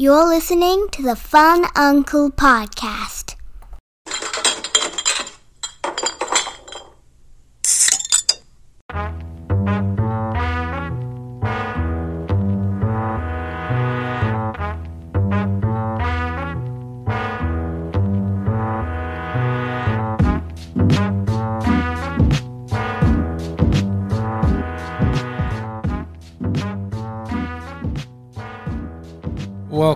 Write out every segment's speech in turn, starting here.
You're listening to the Fun Uncle Podcast.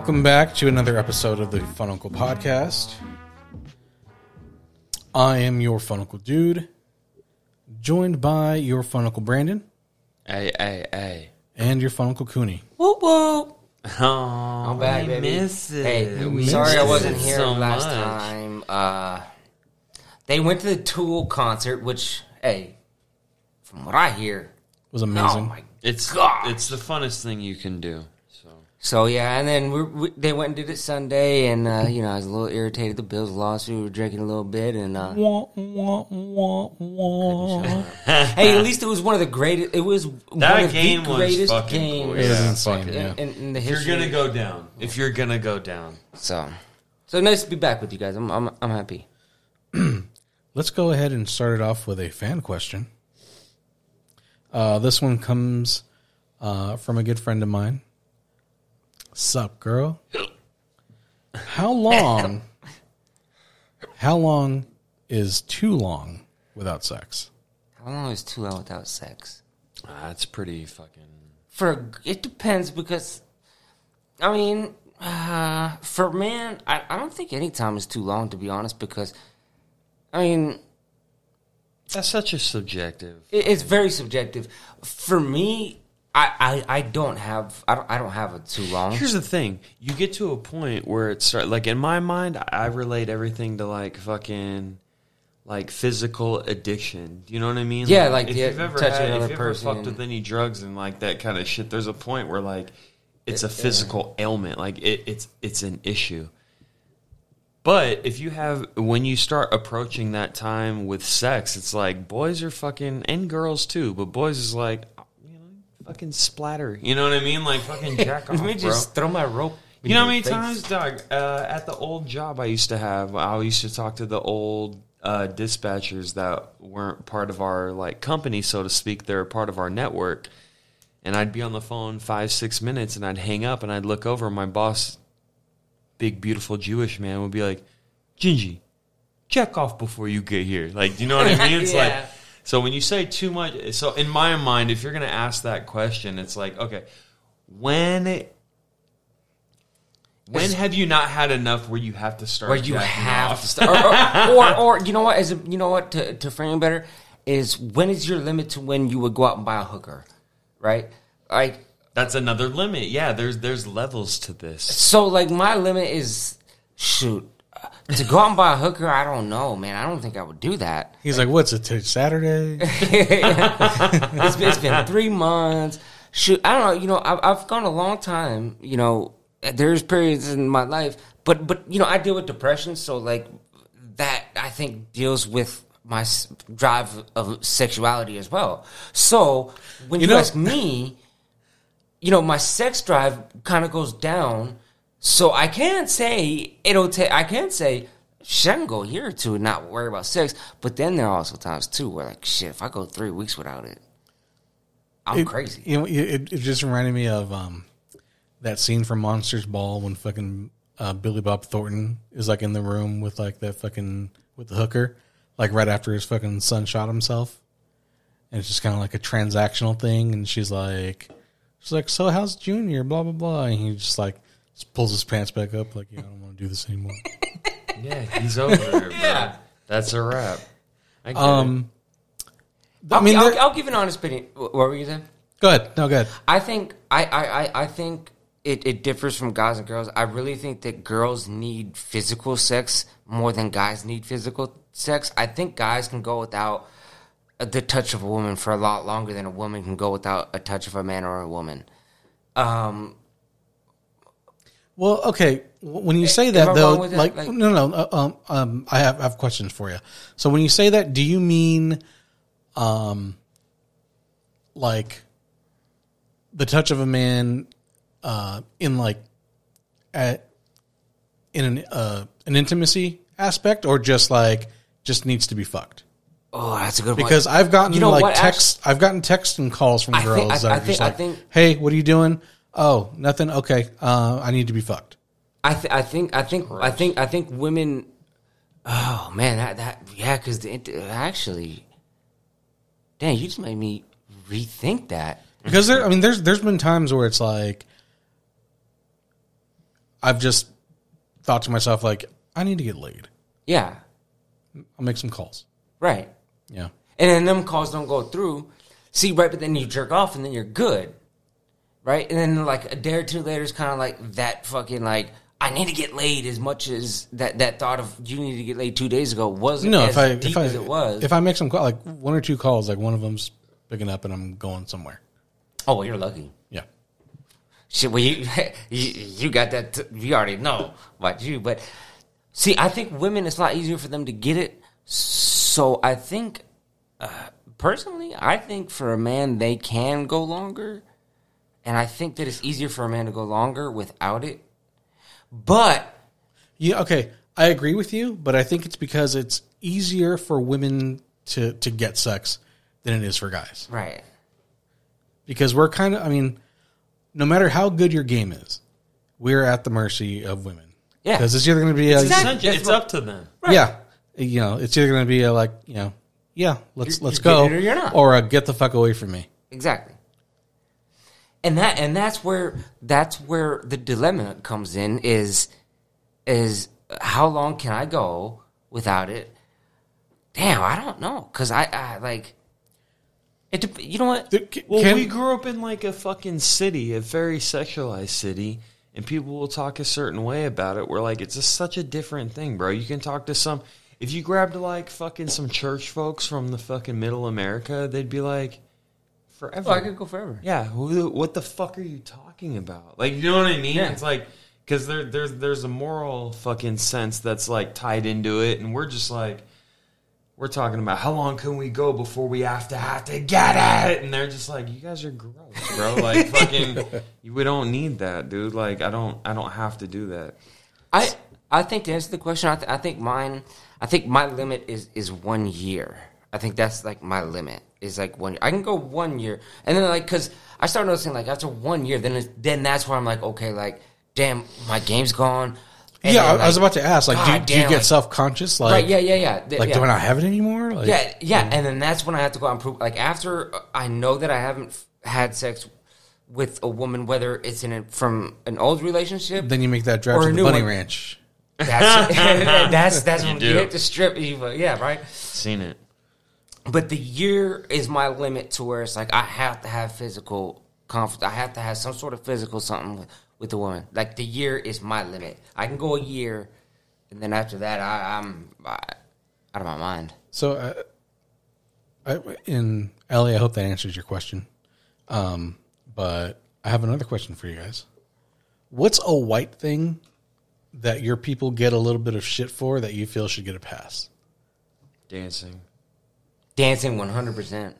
Welcome back to another episode of the Fun Uncle Podcast. I am your Fun Uncle Dude, joined by your Fun Uncle Brandon Hey, hey, hey. and your Fun Uncle Cooney. Whoop whoop. Oh, I'm back, we baby. miss it. Hey, miss sorry I wasn't here so last much. time. Uh, they went to the Tool concert, which, hey, from what I hear, It was oh amazing. my. It's Gosh. it's the funnest thing you can do. So So yeah, and then we, we, they went and did it Sunday, and uh, you know I was a little irritated. The Bills lost. We were drinking a little bit, and uh, Wah, wah, wah, wah. hey, at least it was one of the greatest. It was That one of game the was greatest fucking games cool. It was Yeah, insane. Yeah. in, in the if history. you're gonna go down, if you're gonna go down, so, so nice to be back with you guys. I'm I'm, I'm happy. Let's go ahead and start it off with a fan question. Uh, this one comes uh, from a good friend of mine. Sup, girl? How long? how long is too long without sex? How long is too long without sex? ah, that's pretty fucking. For it depends because, I mean, uh, for man, I, I don't think any time is too long to be honest. Because, I mean, That's such a subjective. it, it's very subjective. For me, I, I, I don't have I don't I don't have a too long. Here's the thing: you get to a point where it start like in my mind, I relate everything to like fucking like physical addiction. Do you know what I mean? Yeah, like, if yeah, you've ever touching had, another if you ever person. fucked with any drugs and like that kind of shit, there's a point where like it's a physical ailment. Like it, it's it's an issue. But if you have when you start approaching that time with sex, it's like boys are fucking and girls too, but boys is like fucking splatter. You know what I mean? Like fucking jack off, Let me bro. just throw my rope. You know how many face. times, dog? Uh, at the old job I used to have, I used to talk to the old uh, dispatchers that weren't part of our like company, so to speak. They're part of our network, and I'd be on the phone five, six minutes, and I'd hang up, and I'd look over. and My boss, big, beautiful Jewish man, would be like, "Gingy, check off before you get here." Like, you know what I mean? It's Yeah. like. So when you say too much, so in my mind, if you're going to ask that question, it's like, okay, when it, when have you not had enough where you have to start? where you have off? to start, or, or, or you know what? Is it, you know what to to frame it better is when is your limit to when you would go out and buy a hooker, right? Like That's another limit. Yeah, there's there's levels to this. so, like my limit is shoot to go out and buy a hooker. I don't know, man. I don't think I would do that. He's like, "What's it? t- Saturday?" it's, been, it's been three months. Shoot, I don't know. You know, I've, I've gone a long time. You know, there's periods in my life, but but you know, I deal with depression, so like that I think deals with my s- drive of sexuality as well. So when You you, know- ask me, you know, my sex drive kind of goes down. So I can't say it'll take. I can't say. Shit, I can go a year or two and not worry about sex. But then there are also times too where like shit, if I go three weeks without it, I'm It- crazy. You know, it, it just reminded me of um, that scene from Monsters Ball when fucking uh, Billy Bob Thornton is like in the room with like that fucking with the hooker, like right after his fucking son shot himself, and it's just kind of like a transactional thing. And she's like, she's like, so how's Junior? Blah blah blah. And he's just like just pulls his pants back up, like, yeah, I don't want to do this anymore. Yeah, he's over it, bro. Yeah. That's a wrap. I get Um, I'll, I mean, I'll, there- I'll give an honest opinion. What were you saying? go ahead, no, go ahead. I think I, I, I, I think it, it differs from guys and girls. I really think that girls need physical sex more than guys need physical sex. I think guys can go without the touch of a woman for a lot longer than a woman can go without a touch of a man or a woman. Um, Well, okay. When you say that, though, with that? like, Like- no, no, uh, um, um, I have, I have questions for you. So when you say that, do you mean, um, like, the touch of a man, uh, in like at in an uh, an intimacy aspect, or just like just needs to be fucked? Oh, that's a good one. Because I've gotten You know like what, text, I've gotten text and calls from I girls think- I- that I are think- just like, "Hey, what are you doing? Oh, nothing. Okay, uh, I need to be fucked." I, th- I think I think I think I think women. Oh man, that that yeah, because it actually, damn, you just made me rethink that. Because there, I mean, there's there's been times where it's like I've just thought to myself like, I need to get laid. Yeah, I'll make some calls. right. Yeah. And then them calls don't go through. See, right, but then you jerk off and then you're good. Right? And then like a day or two later it's kinda like that fucking like I need to get laid as much as that, that thought of you need to get laid two days ago wasn't No, as if I deep if I as it was. if I make some call, like one or two calls, like one of them's picking up and I'm going somewhere. oh well you're lucky. Yeah. Shit, well you you, you got that t- you already know about you, but see, I think women it's a lot easier for them to get it. So I think uh, personally, I think for a man they can go longer, and I think that it's easier for a man to go longer without it. But Yeah. Okay. I agree with you, but I think it's because it's easier for women to to get sex than it is for guys. right, because we're kind of i mean no matter how good your game is we're at the mercy of women Yeah. because it's either going to be a, Exactly. Essentially, it's up to them. yeah you know it's either going to be a like you know yeah let's You're- let's you're go or you're not. or a get the fuck away from me exactly. And that and that's where that's where the dilemma comes in is is how long can I go without it? Damn, I don't know because I, I like it. You know what? Th- c- Well, can- we grew up in like a fucking city, a very sexualized city, and people will talk a certain way about it. We're like, it's just such a different thing, bro. You can talk to some. If you grabbed like fucking some church folks from the fucking middle America, they'd be like, forever. Oh, I could go forever. Yeah, who, what the fuck are you talking about? Like, you know what I mean? Yeah. It's like because there, there's there's a moral fucking sense that's like tied into it, and we're just like we're talking about how long can we go before we have to have to get at it, and they're just like, you guys are gross, bro. Like fucking, we don't need that, dude. Like I don't I don't have to do that. I I think to answer the question, I, th- I think mine. I think my limit is is one year. I think that's like my limit. Is like one. year. I can go one year, and then like because I start noticing like after one year, then it's, then that's where I'm like, okay, like damn, my game's gone. And yeah then, I, I was about to ask like do, God do you get like- self-conscious like right? Yeah, yeah, yeah. Th- like yeah. do i not have it anymore like Yeah, yeah, and then that's when I have to go out and prove. Like after I know that I haven't f- had sex with a woman, whether it's in a, from an old relationship, then you make that drive Or to the bunny one. ranch that's that's that's when do. you hit the strip. You, yeah, right. Seen it. But the year is my limit to where it's like I have to have physical confidence. I have to have some sort of physical something with, with the woman. Like the year is my limit. I can go a year, and then after that, I, I'm I, out of my mind. so uh, I, in ellie i hope that answers your question um, but i have another question for you guys what's a white thing that your people get a little bit of shit for that you feel should get a pass Dancing. Dancing, one hundred percent.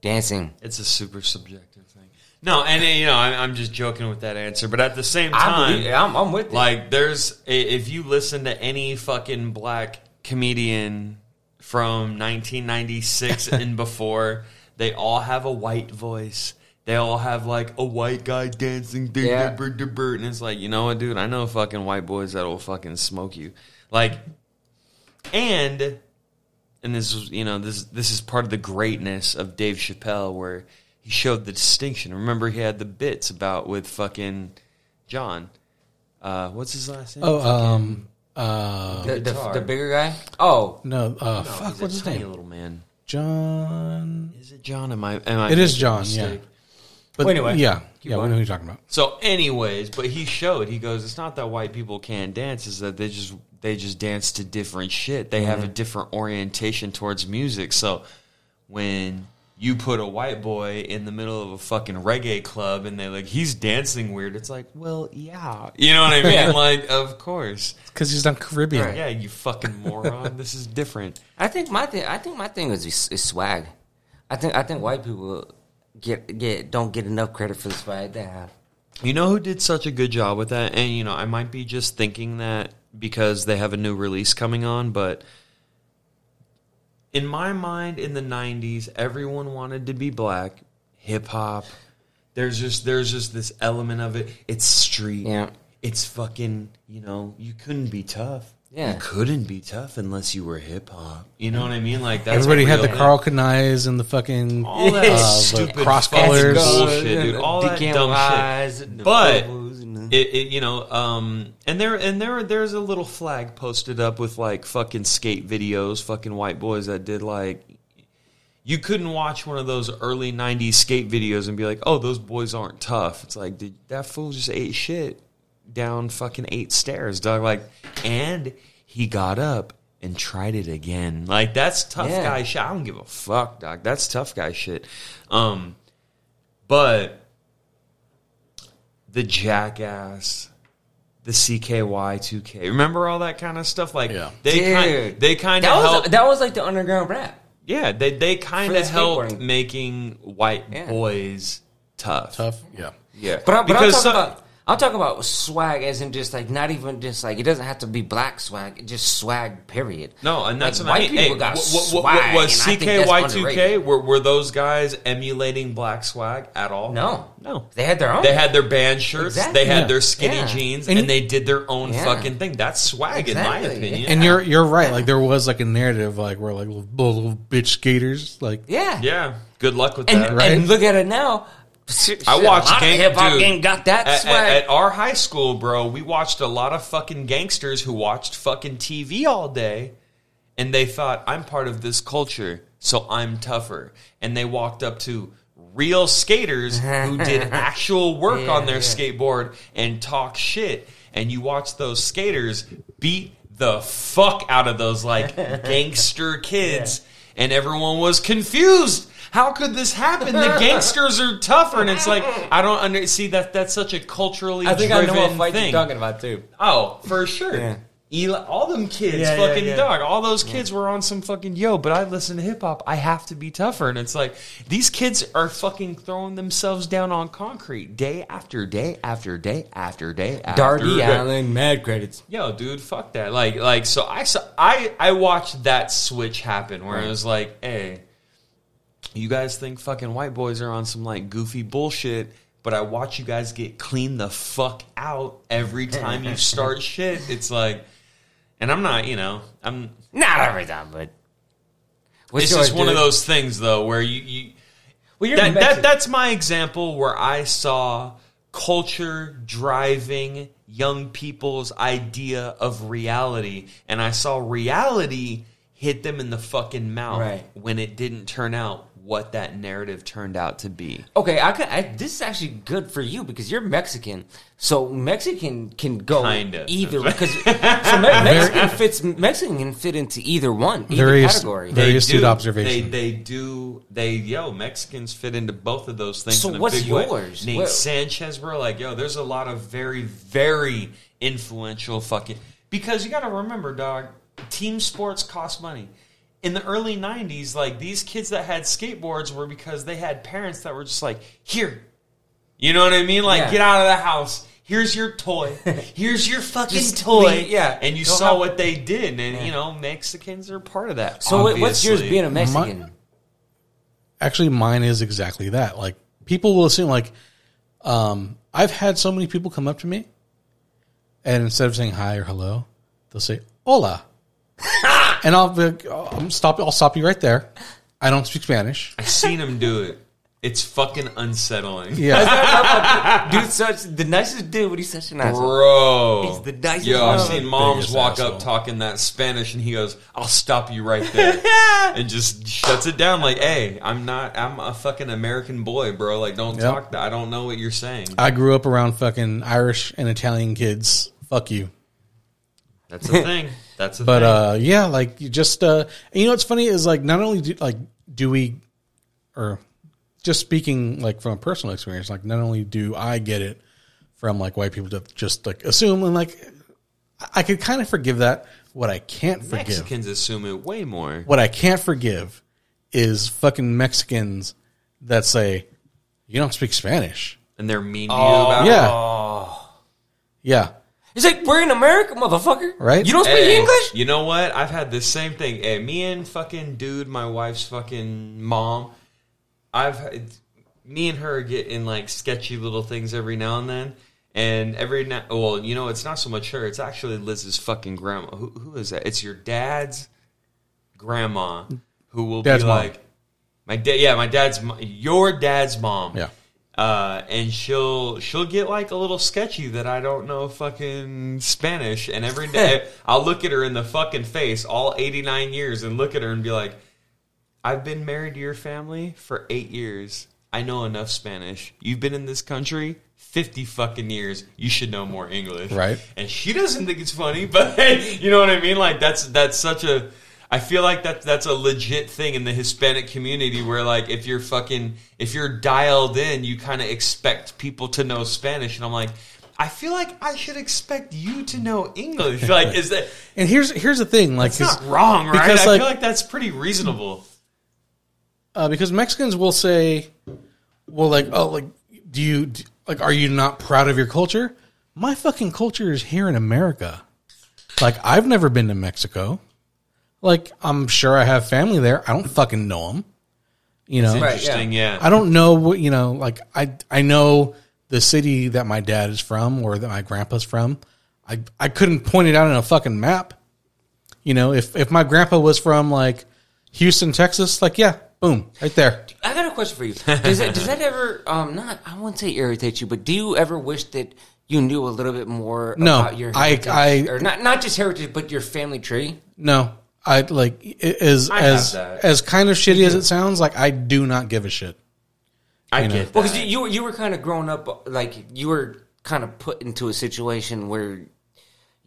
Dancing. It's a super subjective thing. No, and you know, I- I'm just joking with that answer, but at the same I time, believe, I'm, I'm with it. Like, there's if you listen to any fucking black comedian from 1996 and before, they all have a white voice. They all have like a white guy dancing, yeah. and it's like, you know what, dude? I know fucking white boys that will fucking smoke you, like, and and this was you know this this is part of the greatness of Dave Chappelle where he showed the distinction. Remember, he had the bits about with fucking John. Uh, what's his last name? oh um uh the, the, the bigger guy. Oh, no uh No, fuck he's a what's his tiny name little man. john Is it John? Am I? Am I It is John, mistake? yeah. but Well, anyway, yeah keep yeah we going. know who you're talking about So, anyways, but he showed. He goes, "It's not that white people can't dance; it's that they just they just dance to different shit. They have a mm-hmm. different orientation towards music. So, when you put a white boy in the middle of a fucking reggae club and they're like, he's dancing weird, it's like, well, yeah, you know what I mean? Yeah. Like, of course, because he's not caribbean Right. yeah, you fucking moron. this is different. I think my thing. I think my thing is, is swag. I think I think white people get get don't get enough credit for the swag they have. You know who did such a good job with that? And you know, I might be just thinking that because they have a new release coming on, but in my mind in the 90s, everyone wanted to be black, hip hop. There's just there's just this element of it. It's street. Yeah. It's fucking, you know, you couldn't be tough. Yeah. You couldn't be tough unless you were hip hop. You know what I mean? Like that's Everybody had the real- Karl Kani's and the fucking all that uh, stupid cross fucking colors. bullshit, dude. All that dumb eyes shit. But bubbles and the- it, it, you know, um, and there and there there's a little flag posted up with like fucking skate videos, fucking white boys that did like. You couldn't watch one of those early '90s skate videos and be like, "Oh, those boys aren't tough." It's like, did that fool just ate shit down fucking eight stairs, dog? Like, and he got up and tried it again. Like, that's tough Yeah. guy shit. I don't give a fuck, dog. That's tough guy shit. Um, but the jackass, the CKY 2K. Remember all that kind of stuff? Like Yeah. they Dude. kind they kind that of was helped. that was like the underground rap. yeah, they they kind of the helped making white Yeah. boys tough. Tough, yeah. Yeah, But, I, but I'm Because talking some- about I'm talking about swag as in just like not even just like it doesn't have to be black swag, just swag. Period. No, and that's Like, what I white mean. people Hey, got what, what, swag, what, was and I think that's CKY2K? Were, were those guys emulating black swag at all? No, no. they had their own. They had their band shirts. Exactly. They had Yeah. their skinny Yeah. jeans, And and, they did their own Yeah. fucking thing. That's swag, in my opinion. And you're you're right. Like there was like a narrative, like where like little, little bitch skaters, like yeah, yeah, good luck with And, that. right? and look at it now. I watched gang, gang, hip hop game got that at, swag. at, at our high school, bro. We watched a lot of fucking gangsters who watched fucking TV all day, and they thought I'm part of this culture, so I'm tougher. And they walked up to real skaters who did actual work Yeah, on their yeah. skateboard and talk shit. And you watch those skaters beat the fuck out of those like gangster kids, and everyone was confused. How could this happen? The gangsters are tougher, and it's like I don't under see that. That's such a culturally I think I driven know what fight thing. you're talking about too. Oh, for sure. Yeah. Eli, all them kids, Yeah, yeah, fucking yeah. dog. All those kids were on some fucking yo. But I listen to hip hop. I have to be tougher, and it's like these kids are fucking throwing themselves down on concrete day after day after day after day. After Darby day. Allen, mad credits. Yo, dude, fuck that. Like, like, so I saw, I, I watched that switch happen where it was like, hey, you guys think fucking white boys are on some like goofy bullshit, but I watch you guys get cleaned the fuck out every time you start shit. It's like, and I'm not, you know, I'm. Not every time, but What's it's just one of those things though where you, you Well, you're that, that that's my example where I saw culture driving young people's idea of reality, and I saw reality hit them in the fucking mouth Right. when it didn't turn out what that narrative turned out to be. Okay, I, could, I this is actually good for you because you're Mexican, so Mexican can go Kinda. either because so Me- Mexican fits Mexican can fit into either one, either Very ast- category. very- astute observation. They they do they yo Mexicans fit into both of those things. So in a what's big way. yours? Nate What- Sanchez, bro. Like yo, there's a lot of very very influential fucking because you got to remember, dog. Team sports cost money. In the early '90s, like these kids that had skateboards were because they had parents that were just like, here, you know what I mean? Like, Yeah. get out of the house. Here's your toy. Here's your fucking Just toy. leave- yeah. And you Don't saw have- what they did, and you know Mexicans are part of that. so what- what's yours being a Mexican? actually mine is exactly that like people will assume like um i've had so many people come up to me and instead of saying hi or hello they'll say hola and i'll be like, oh, i'm stop i'll stop you right there i don't speak spanish I've seen him do it. It's fucking unsettling. yeah dude, such the nicest dude, but he's such an asshole. Bro, He's the nicest Yo, I've one. seen moms Biggest walk asshole. up talking that Spanish, and he goes, "I'll stop you right there," and just shuts it down. Like, "Hey, I'm not. I'm a fucking American boy, bro. Like, don't Yep. talk. That. I don't know what you're saying." i grew up around fucking irish and italian kids fuck you That's a thing. That's a but thing. But uh yeah like you just uh, you know what's funny is like not only do like do we or just speaking like from a personal experience like not only do i get it from like white people that just like assume and like i could kind of forgive that what i can't forgive Mexicans assume it way more. what i can't forgive is fucking mexicans that say you don't speak spanish and they're mean to you about it. Yeah. Yeah. It's like we're in America, motherfucker. Right? You don't speak Hey, English? You know what? I've had the same thing. Hey, me and fucking dude, my wife's fucking mom. I've had, me and her get in like sketchy little things every now and then. And every now, well, you know, it's not so much her. It's actually Liz's fucking grandma. Who, who is that? It's your dad's grandma who will Dad's be mom. like, my dad. Yeah, my dad's, mo- your dad's mom. Yeah. Uh, and she'll she'll get like a little sketchy that I don't know fucking Spanish, and every day I'll look at her in the fucking face, all eighty nine years, and look at her and be like, "I've been married to your family for eight years. I know enough Spanish. You've been in this country fifty fucking years. You should know more English, Right. And she doesn't think it's funny, but you know what I mean. Like that's that's such a. I feel like that that's a legit thing in the Hispanic community where like if you're fucking if you're dialed in, you kind of expect people to know Spanish, and I'm like, I feel like I should expect you to know English. Like, is that And here's here's the thing, like it's not wrong, right? because, I like- feel like that's pretty reasonable. uh, because Mexicans will say, "Well, like, oh, like, do you do, like, are you not proud of your culture?" My fucking culture is here in America. Like, I've never been to Mexico. Like, I'm sure I have family there. I don't fucking know them. You know, Right. Interesting, yeah. I don't know what you know. Like, I I know the city that my dad is from or that my grandpa's from. I I couldn't point it out on a fucking map. You know, if if my grandpa was from like Houston, Texas, like yeah, boom, right there. I got a question for you. Does that, does that ever, um, not, I wouldn't say irritate you, but do you ever wish that you knew a little bit more No, about your I- heritage? I- or not, not just heritage, but your family tree? No, I like i- as I as that. as kind of shitty as it sounds. Like I do not give a shit. I You know. get Well, that. because you, you, were- kind of growing up, like, you were kind of put into a situation where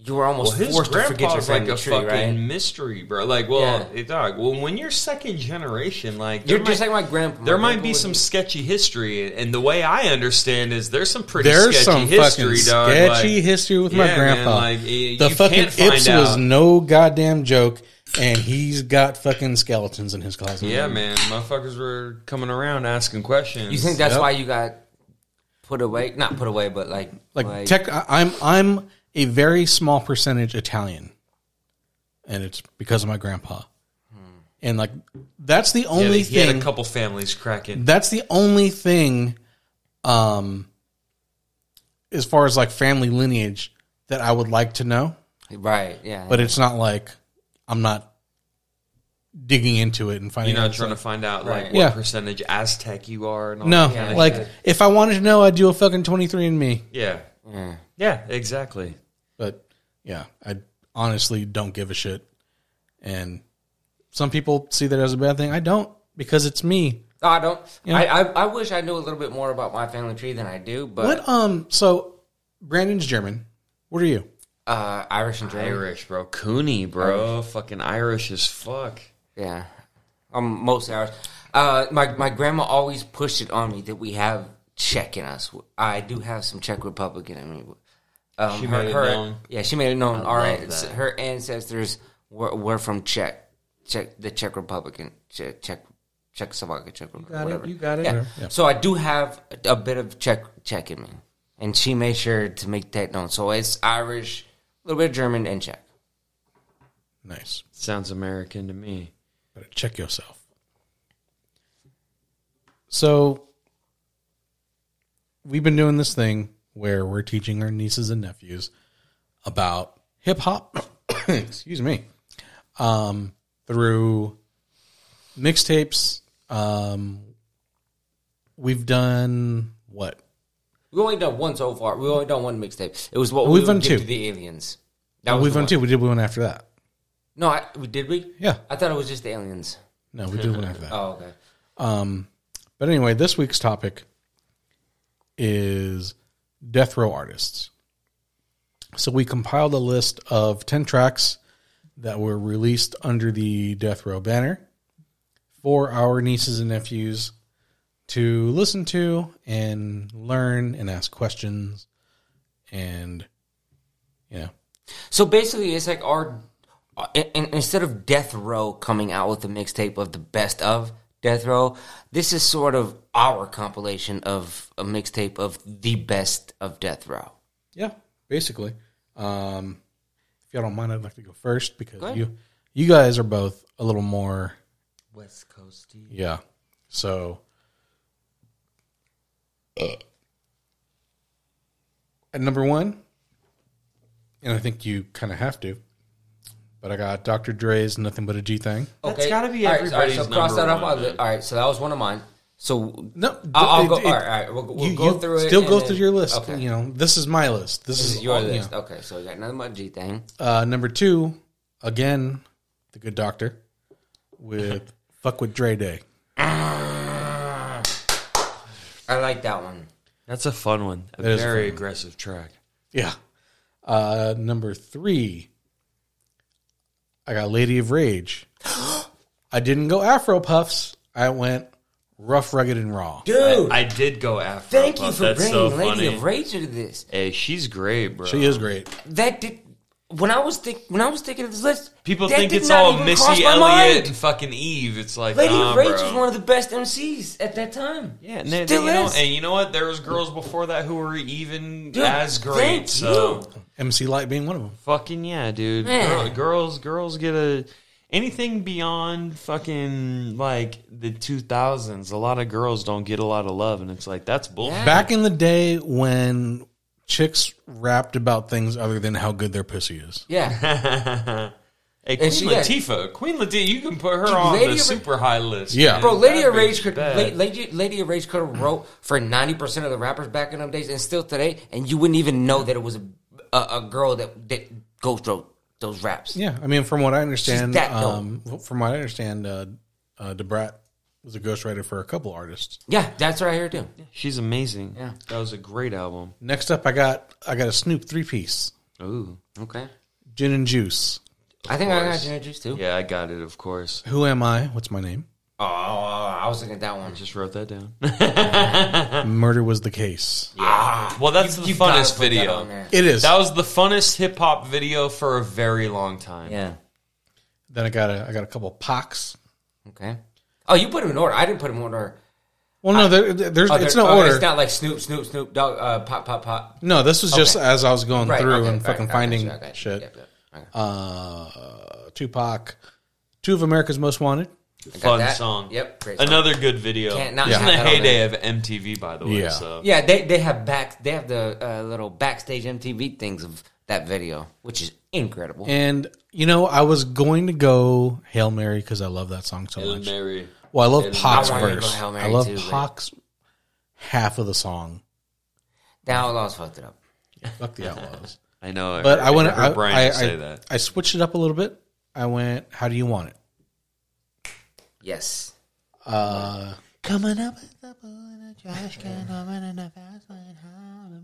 you were almost Well, his forced to forget your grandpa's like a tree, fucking right? mystery, bro. Like, well, Yeah. it, dog. Well, when you're second generation, like You're there just like my grandpa. There My might grandpa be was- some sketchy history, and the way I understand is there's some pretty There's sketchy some history, fucking dog. sketchy like- history with Yeah, my man, grandpa. like, the you fucking can't find Ips was no goddamn joke, and he's got fucking skeletons in his closet. Yeah, man, motherfuckers were coming around asking questions. You think that's Yep. why you got put away? Not put away, but like, Like, tech, I- I'm I'm a very small percentage Italian, and it's because of my grandpa. And like that's the Yeah, only he had thing. a couple families cracking. that's the only thing um as far as like family lineage that I would like to know, right? Yeah, but it's not like I'm not digging into it and finding You're not out. trying to find out like Right. what Yeah. percentage Aztec you are. And all no, that kind of like shit. if I wanted to know, I'd do a fucking 23 and me. yeah, Yeah. yeah, exactly. But yeah, I honestly don't give a shit. And some people see that as a bad thing. I don't because it's me. No, I don't. Yeah. I, I I wish I knew a little bit more about my family tree than I do. But What um so Brandon's German. What are you? Uh, Irish and German. Irish, bro. Cooney, bro. Fucking Irish as fuck. Yeah, I'm mostly Irish. Uh, my my grandma always pushed it on me that we have Czech in us. I do have some Czech Republican in me. Um, She made it known. Yeah, she made it known. I Our that. her ancestors were, were from Czech, Czech, the Czech Republican, Czech, Czech Czechoslovakia, Czech Republic, got it, you got it. Yeah. Yeah. So I do have a, a bit of Czech Czech in me, and she made sure to make that known. So it's Irish, a little bit of German, and Czech. Nice. Sounds American to me. Better check yourself. So we've been doing this thing where we're teaching our nieces and nephews about hip hop. excuse me. Um, through mixtapes. Um, we've done what? We only done one so far. We only done one mixtape. It was what We've done two. to the aliens. That we've done one. two. We did one after that. No, I, we did we? Yeah. I thought it was just the aliens. No, we did one after that. Oh, okay. Um, but anyway, this week's topic is death row artists. So we compiled a list of 10 tracks that were released under the death row banner for our nieces and nephews to listen to and learn and ask questions and you know So basically, it's like our. uh, in- in- instead of Death Row coming out with a mixtape of the best of, Death Row. This is sort of our compilation of a mixtape of the best of Death Row. Yeah, basically. Um, if y'all don't mind, I'd like to go first because ahead. you you guys are both a little more West Coasty. yeah. So at number one, and I think you kind of have to, but I got Dr. Dre's "Nothing But a G Thing." Okay, That's gotta be All right, everybody's so cross number that off. one, my man. li- All right, so that was one of mine. So No, I'll, I'll go. it- all right, all right, we'll, we'll you, go through it. Still go then- through your list. Okay, You know, this is my list. This, this is is your all- you list. know. Okay, so we got another G thing. Uh, number two, again, the Good Doctor with "Fuck with Dre Day." I like that one. That's a fun one. A That is a very fun one. aggressive track. Yeah. Uh, number three, I got Lady of Rage. I didn't go Afro Puffs. I went rough, rugged, and raw. Dude, I did go after. thank you for That's bringing so Lady funny. of Rage into this. Hey, she's great, bro. She is great. That did. When I was think when I was thinking of this list, People that think did it's not all even cross Missy my Elliott mind. and fucking Eve. It's like Lady nah, of Rage bro. was one of the best MCs at that time. Yeah, and, they, Still they- you know, is. and you know what? There was girls before that who were even Dude, as great. thank So you. MC Lyte being one of them. fucking yeah, dude. Man. Girl, girls, girls get a anything beyond fucking like the two thousands. A lot of girls don't get a lot of love, and it's like that's bullshit. Back in the day when chicks rapped about things other than how good their pussy is. Yeah, Hey, Queen she- yeah. Latifah, Queen Latifah, you can put her Dude, on Lady the of- super high list. Yeah. man. bro. Lady That of Rage could bad. La- Lady, Lady of Rage could have wrote for ninety percent of the rappers back in them days, and still today, and you wouldn't even know that it was a, a, a girl that that ghost wrote those raps. Yeah, I mean, from what I understand, that dope. um, from what I understand, uh, uh, Da Brat was a ghostwriter for a couple artists. Yeah, that's right here too. She's amazing. Yeah. that was a great album. Next up, I got I got a Snoop three piece, Ooh, Okay, Gin and Juice. I think I got gin and Juice too. yeah, I got it. Of course, Who am I? What's my name? Oh, I was looking at that one. just wrote that down. Murder was the case. Ah well, that's the You gotta funnest video. on. It is. That was the funnest hip hop video for a very long time. Yeah. then I got a I got a couple pox. Okay. Oh, you put him in order. I didn't put him in order. Well, no, there, there's Oh, it's no oh, order. It's not like Snoop, Snoop, Snoop, Dog, uh, Pop, Pop, Pop. no, this was just Okay. as I was going Right. through okay, and right, fucking I got finding you, I shit. Yep, yep. Okay. Uh, Tupac, two of America's Most Wanted. I Fun that. song. Yep. Great song. Another good video. Can't not It's in the heyday of MTV, by the way. Yeah. So Yeah, they they have back they have the uh, little backstage MTV things of that video, which is incredible. And you know, I was going to go Hail Mary because I love that song so Hail much. Mary. Well, I love Hail Pac's I wanted to go verse. Hail Mary I love too, Pac's half of the song. The Outlawz fucked it up. Fuck the Outlawz. I know. But I went. I, Brian I, say I, that. I switched it up a little bit. I went. How do you want it? Yes. Uh, Coming up with the pool in a trash can, coming in a fast lane, how the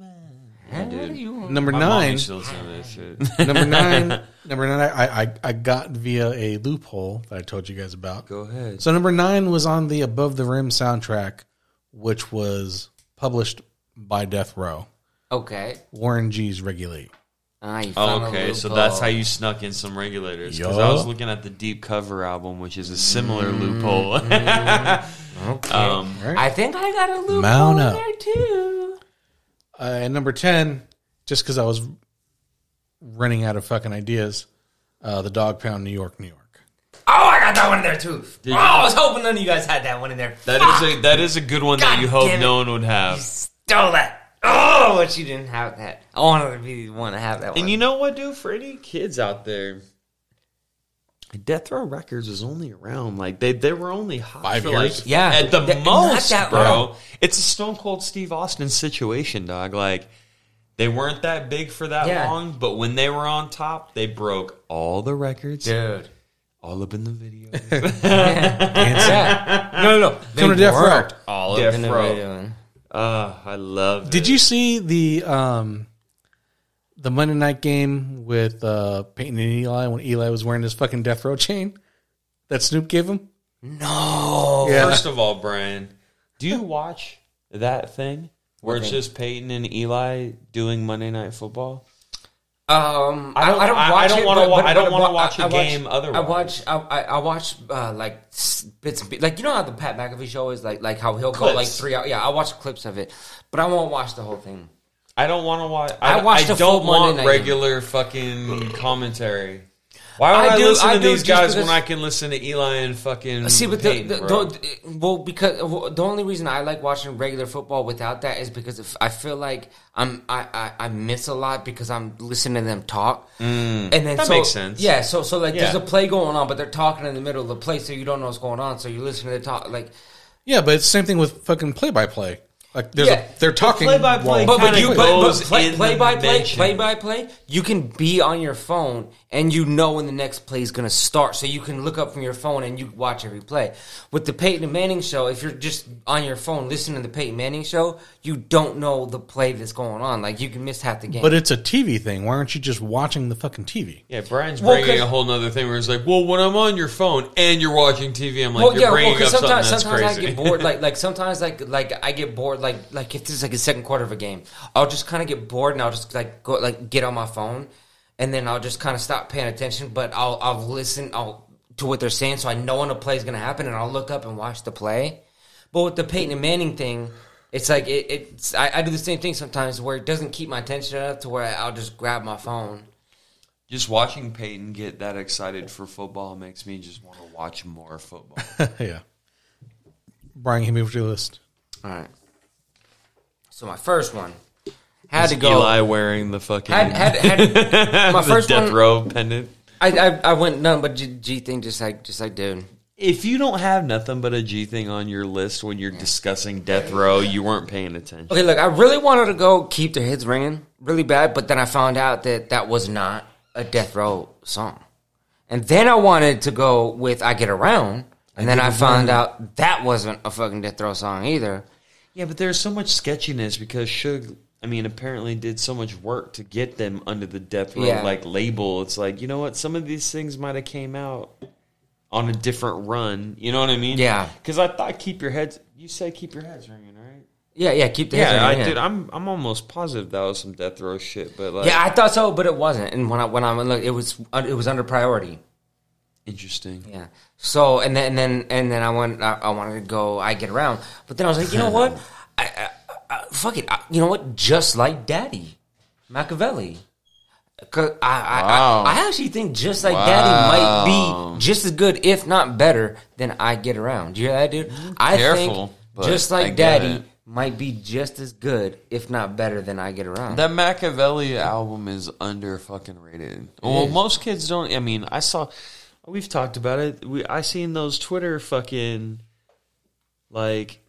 bad. dude. number My mom nine. used to listen to that shit. number nine. Number nine. I, I I got via a loophole that I told you guys about. Go ahead. So number nine was on the Above the Rim soundtrack, which was published by Death Row. Okay. Warren G's Regulate. Ah, you found a Okay, so loophole. that's how you snuck in some regulators. Because I was looking at the Deep Cover album, which is a similar loophole. Okay. um, I think I got a loophole Mount in up. there too. Uh, and number ten, just because I was running out of fucking ideas, uh, the Dogg Pound, New York, New York. Oh, I got that one in there too. Did oh, you? I was hoping none of you guys had that one in there. that is a that is a good one that you hope no one would have. You stole that. Oh, but you didn't have that. I wanted to be the one to have that one. And you know what, dude? For any kids out there, Death Row Records was only around like they they were only hot Five for years? like Yeah. at the Th- not most, that bro. long. It's a Stone Cold Steve Austin situation, dog. Like they weren't that big for that Yeah. long, but when they were on top, they broke all the records, dude. all up in the videos. Yeah. No, no, no. They Coming to Death Row. weren't all Death up in the Row. video. uh, I love. Did it. you see the um, the Monday night game with uh, Peyton and Eli when Eli was wearing his fucking Death Row chain that Snoop gave him? No. Yeah. First of all, Brian, do you watch that thing where it's just Peyton and Eli doing Monday Night Football? Um, I don't- don't, I, don't I- I don't wanna but- wa- but- I don't wanna but watch a I- I game watch, otherwise. I watch. I, I, I watch uh, like bits and pieces. Like you know how the Pat McAfee show is like like how he'll go like three hours. Yeah, I watch clips of it, but I won't watch the whole thing. I don't want to watch. I I, watched I the full don't Monday want night. regular fucking commentary. Why would I I, do- listen I to do these just guys because- when I can listen to Eli and fucking See, but the, Peyton, the, bro? the, well, because well, the only reason I like watching regular football without that is because if I feel like I'm I, I, I miss a lot because I'm listening to them talk, and then Mm. That so, makes sense. Yeah, so so like there's Yeah. a play going on, but they're talking in the middle of the play, so you don't know what's going on, so you listen to the talk like. Yeah, but it's the same thing with fucking play by play. Like there's Yeah. a, they're talking play-by-play But, but you but, goes but play, play by play, play by play you can be on your phone and you know when the next play is going to start so you can look up from your phone and you watch every play with the Peyton Manning show if you're just on your phone listening to the Peyton Manning show you don't know the play that's going on like you can miss half the game But it's a TV thing. Why aren't you just watching the fucking TV? yeah, Brian's Well, bringing 'cause- a whole nother thing where it's like, well, when I'm on your phone and you're watching TV, I'm like, well, you're yeah, bringing because up something sometimes that's sometimes crazy. I get bored. Like like sometimes like like I get bored. Like like if this is like a second quarter of a game, I'll just kind of get bored and I'll just like go like get on my phone, and then I'll just kind of stop paying attention. But I'll I'll listen I'll to what they're saying, so I know when a play is gonna happen, and I'll look up and watch the play. But with the Peyton and Manning thing. It's like it, it's. I, I do the same thing sometimes where it doesn't keep my attention enough to where I'll just grab my phone. just watching Peyton get that excited for football makes me just want to watch more football. yeah. Brian, hit me with your list. All right. So my first one had to go. Eli wearing the fucking Had, had, had, my the first death one, row pendant. I, I I went none but G, G thing, just like just like dude. If you don't have nothing but a G thing on your list when you're discussing death row, you weren't paying attention. Okay, look, I really wanted to go keep their heads ringing really bad, but then I found out that that was not a death row song, and then I wanted to go with I Get Around, and then I found out that wasn't a fucking death row song either. Yeah, but there's so much sketchiness because Suge, I mean, apparently did so much work to get them under the death row Yeah. like label. It's like you know what? Some of these things might have came out on a different run. You know what I mean? Yeah. Because I thought keep your heads. You said keep your heads ringing, right? Yeah, yeah, keep the heads Yeah, I did. I'm I'm almost positive that was some death row shit. But like, Yeah, I thought so, but it wasn't. And when I when I look, it was it was under priority. interesting. Yeah. So and then and then and then I went. I, I wanted to go. I get around, but then I was like, you know what? I, I, I fuck it. I, you know what? Just like Daddy, Makaveli. Cause I, I, Wow. I, I actually think just like Daddy might be just as good, if not better, than I get around. Do you hear that, dude? I Careful, think just like Daddy it. might be just as good, if not better, than I get around. That Makaveli album is under fucking rated. Well, most kids don't. I mean, I saw. We've talked about it. We I seen those Twitter fucking like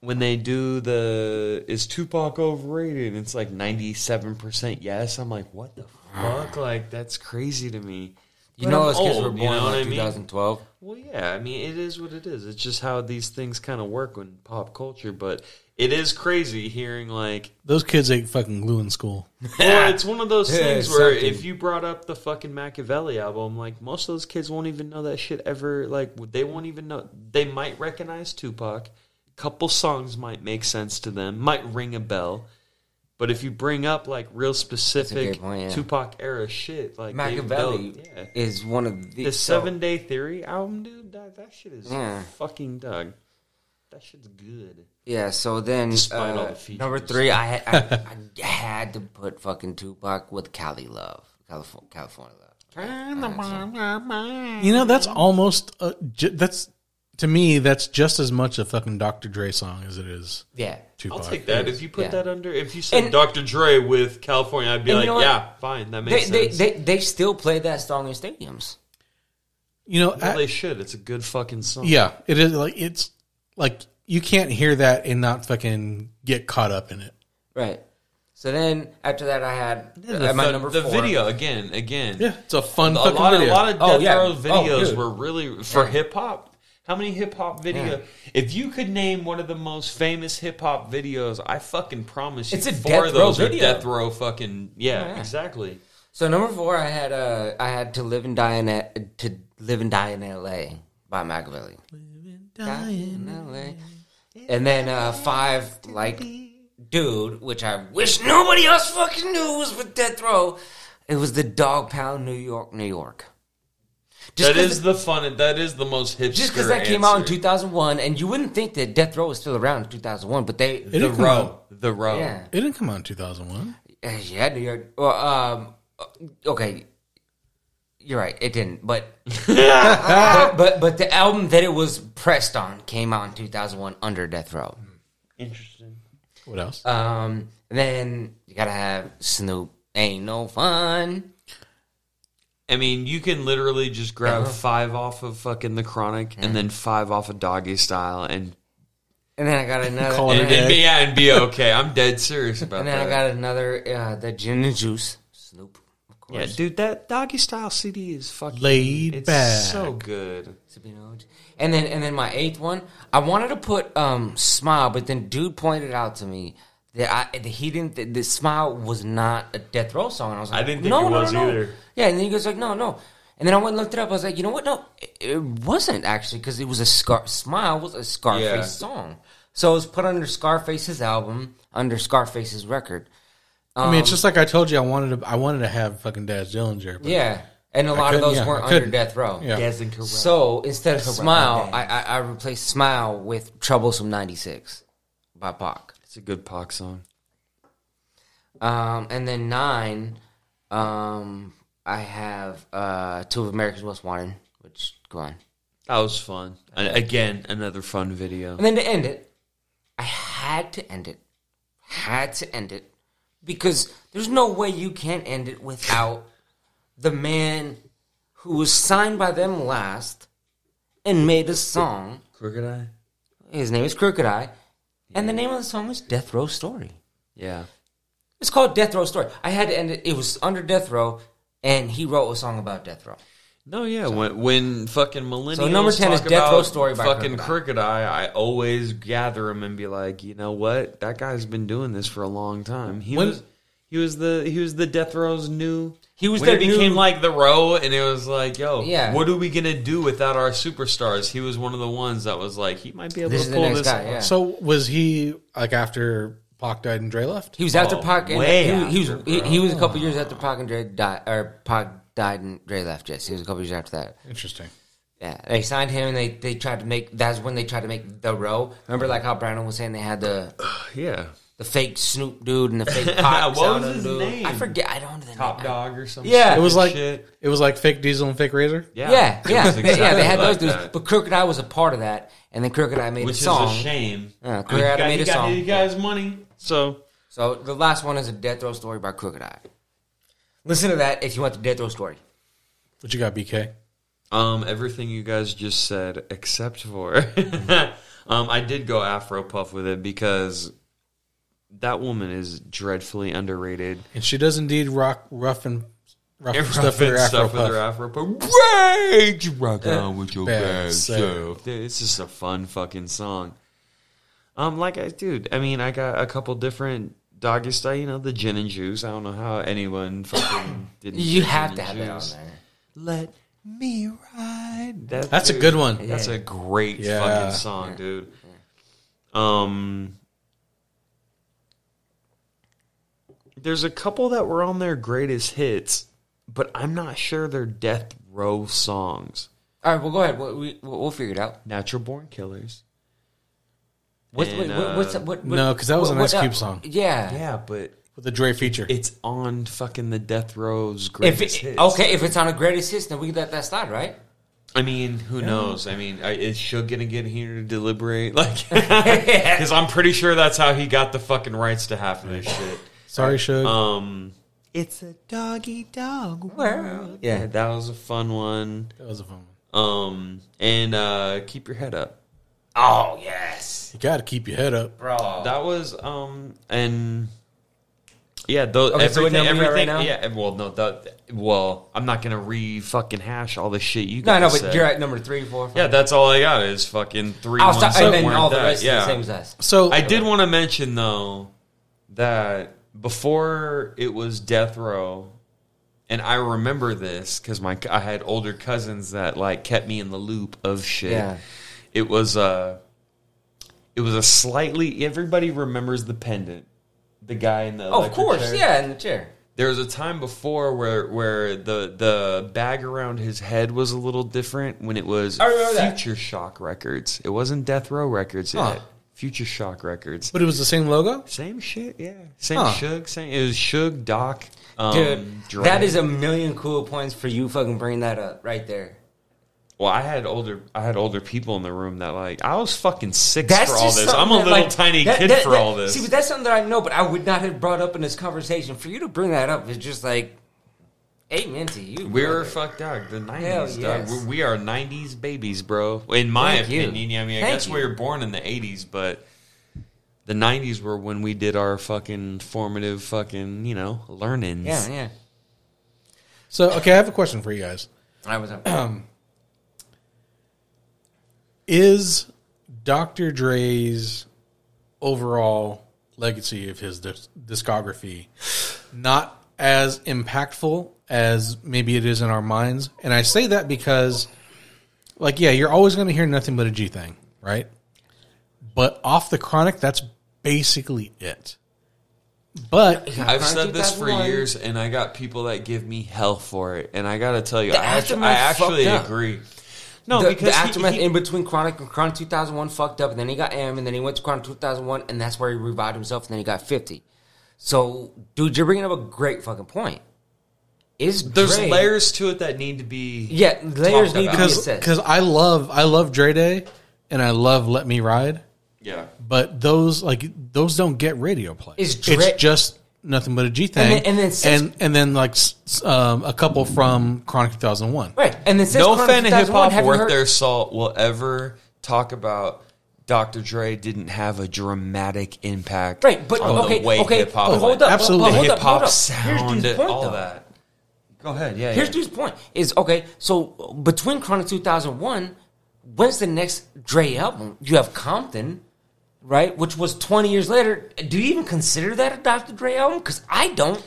when they do the is Tupac overrated? It's like ninety seven percent yes. I'm like, what the fuck? Like that's crazy to me. you But know, I'm those kids old, were born you know in what like I mean? 2012. Well, yeah, I mean, it is what it is. It's just how these things kind of work in pop culture. But it is crazy hearing like Those kids ate fucking glue in school. well, it's one of those Yeah, things where something. if you brought up the fucking Makaveli album, like most of those kids won't even know that shit ever. Like they won't even know. They might recognize Tupac. Couple songs might make sense to them. Might ring a bell. But if you bring up like real specific point, yeah. Tupac era shit, like they- Makaveli they'll- yeah. is one of the, the so- Seven Day Theory album, dude, that, that shit is Yeah. fucking dug. That shit's good. Yeah, so then Despite all uh, the features. number three, I had, I, I had to put fucking Tupac with Cali Love, California, California Love. You know, that's almost uh, ju- that's to me that's just as much a fucking Dr. Dre song as it is Yeah, Tupac. I'll take that. If you put Yeah. that under, if you said And- Dr. Dre with California, I'd be like, you know yeah, fine, that they, makes they, sense. they they still play that song in stadiums. You know, well, I- they should. It's a good fucking song. yeah, it is like it's like you can't hear that and not fucking get caught up in it. Right. So then after that, I had The, uh, my the- number the four. video again, again. Yeah, it's a fun a fucking lot, video. a lot of Oh, Death yeah. Row Oh, videos dude. were really for hip hop. How many hip hop video? Yeah. If you could name one of the most famous hip hop videos, I fucking promise you, It's a four Death of Row those video. are Death Row fucking yeah, Yeah. exactly. So number four, I had uh, I had to live and die in a, to live and die in L.A. by Makaveli. Die in L.A. And then uh, five, like dude, which I wish nobody else fucking knew was with Death Row. It was the Dogg Pound, New York, New York. Just That 'cause- is the fun. That is the most hipster. just because that came out in 2001, and you wouldn't think that Death Row was still around in 2001, but they, It The row. out. The row. yeah, It didn't come out in 2001. Uh, yeah, New York. Well, um, okay, you're right, it didn't, but but, but but the album that it was pressed on came out in 2001 under Death Row. Interesting. What else? Um, then you gotta have Snoop. Ain't no fun. I mean, you can literally just grab Uh-huh. five off of fucking the Chronic and then five off of Doggy Style and And then I got another. Call it and, a and be, yeah, and be okay. I'm dead serious about and then that. I got another. Uh, the gin and juice. Snoop. Of course. yeah, dude, that Doggy Style CD is fucking Laid it's back. so good. And then and then my eighth one, I wanted to put um smile, but then dude pointed out to me that I that he didn't that the smile was not a death row song. And I was like, I didn't think no, it no, was no, no. either. Yeah, and then he goes like, no, no. And then I went and looked it up. I was like, you know what? No, it, it wasn't actually because it was a scar. Smile was a Scarface Yeah. song, so it was put under Scarface's album, under Scarface's record. I mean, it's um, just like I told you. I wanted to. I wanted to have fucking Daz Dillinger. But Yeah, and a lot of those yeah, weren't under death row. Yeah. So instead of Smile, I, I, I replaced Smile with Troublesome 96 by Pac. It's a good Pac song. Um, and then nine, um, I have uh, Two of America's Most Wanted, which, go on. That was fun. And again, another fun video. And then to end it, I had to end it. Had to end it. Because there's no way you can't end it without the man who was signed by them last and made a song. Crooked I. His name is Crooked I. And the name of the song is Death Row Story. Yeah. It's called Death Row Story. I had to end it. It was under Death Row, and he wrote a song about Death Row. No, yeah. When when fucking millennials So number 10 is Death about Row Story by fucking Crooked I. Crooked Eye, I always gather him and be like, you know what? That guy's been doing this for a long time. He When- was he was the he was the Death Row's new. He was when their became new- like the row, and it was like, yo, Yeah. what are we gonna do without our superstars? He was one of the ones that was like, he might be able This to pull this. guy, yeah. So was he like after Pac died and Dre left? He was after Oh, Pac, and way he, he was after, he, bro. he was a couple years after Pac and Dre died, or Pac died and Dre left. Yes, he was a couple years after that. Interesting. Yeah, they signed him, and they, they tried to make. That's when they tried to make the row. Remember, like how Brandon was saying, they had the yeah. The fake Snoop dude and the fake Pac. What was his dude. name? I forget. I don't know the Top name. Dog or something. Yeah. It was like shit. it was like fake Diesel and fake Razor. Yeah, Yeah, yeah, was they, yeah. They exactly had those dudes, that. but Crooked I was a part of that, and then Crooked I made which a song. is a shame. Yeah, I Crooked I made a song. He got his money, so So the last one is a Death Row story by Crooked I. Listen to that if you want the Death Row story. What you got, BK? Um, everything you guys just said, except for, um, I did go Afro Puff with it because that woman is dreadfully underrated. And she does indeed rock rough and rough Rough stuff with her Afro stuff with her Afro Puff. Right, you rock on with your Bad bad self. self. Dude, It's just a fun fucking song. Um, like I, dude, I mean, I got a couple different doggy style. You know, the gin and juice. I don't know how anyone fucking didn't. You have gin to and have that on there. Let me ride. That, That's a good one. That's a great Yeah. fucking song, dude. Um, there's a couple that were on their greatest hits, but I'm not sure they're death row songs. All right, well, go ahead. We'll, we, we'll figure it out. Natural Born Killers. What's, And, what, what's uh, what, what, No, 'cause that was an what- Ice Cube uh, song. Yeah. Yeah, but With the Dre feature. it's on fucking the Death Row's If greatest it, hits. okay, if it's on a greatest hits, then we let that slide, right? I mean, who knows? I mean, I- is Suge gonna get here to deliberate? Like, because I'm pretty sure that's how he got the fucking rights to half of this shit. Sorry, Suge. Um, it's a doggy dog world. Yeah, that was a fun one. that was a fun one. Um, and uh, keep your head up. Oh yes, You got to keep your head up. bro. That was um, and yeah, those Okay, so everything, number you at right everything. now? yeah, well, no, that, well, I'm not gonna re fucking hash all the shit you no, guys no, but said. you're at number three, four, five. Yeah, that's all I got is fucking 3 I'll stop, that and then weren't all the that. rest yeah. is the same as us. So I did want to mention though that before it was death row, and I remember this because my I had older cousins that like kept me in the loop of shit. Yeah. It was uh it was a slightly everybody remembers the pendant The guy in the Oh, of course, chair? yeah, in the chair. There was a time before where where the the bag around his head was a little different when it was that. Future Shock Records. It wasn't Death Row Records Huh. yet. Future Shock Records. But it was the same logo. Same shit, yeah. Same Huh. Suge, same. It was Suge, Doc, um, Dude, Dre. that is a million cool points for you fucking bringing that up right there. Well, I had older, I had older people in the room that like I was fucking six That's for all this. I'm a little like, tiny that- kid that- for that- all this. See, but that's something that I know, but I would not have brought up in this conversation. For you to bring that up is just like, amen to you. we were brother. fucked up. The Hell nineties, dog. yes. We- We are nineties babies, bro. In my Thank you. opinion, I mean, I Thank guess you. we were born in the eighties, but the nineties were when we did our fucking formative, fucking, you know, learnings. Yeah, yeah. So okay, I have a question for you guys. I was. Um, is Dr. Dre's overall legacy of his disc- discography not as impactful as maybe it is in our minds? And I say that because, like, yeah, you're always going to hear nothing but a G thing, right? But off the chronic, that's basically it. But I've said this for 2001. years, and I got people that give me hell for it. And I got to tell you, I actually, I actually fucked up. agree. No, the, because the he- aftermath he- in between Chronic and Chronic 2001 fucked up, and then he got M, and then he went to Chronic 2001, and that's where he revived himself, and then he got 50. So, dude, you're bringing up a great fucking point. Is there's Dre- layers to it that need to be Yeah, layers talked need to be about. because assessed. because I love I love Dre Day and I love Let Me Ride, yeah. but those like those don't get radio play. Is Dre- it's just nothing but a G thing, then- and then since- and and then like s- s- um, a couple from Chronic 2001. right, and then since no Chronic fan of hip hop worth heard- their salt will ever talk about Dr. Dre didn't have a dramatic impact Right, but on okay, the way okay, hip hop hold up, Absolutely. but hold hip up, hold hop up. sound, Here's dude's point, all though. that. Go ahead, yeah. Here's yeah. dude's point: is okay. So between Chronic 2001, when's the next Dre album? You have Compton, right? Which was 20 years later. Do you even consider that a Dr. Dre album? Because I don't.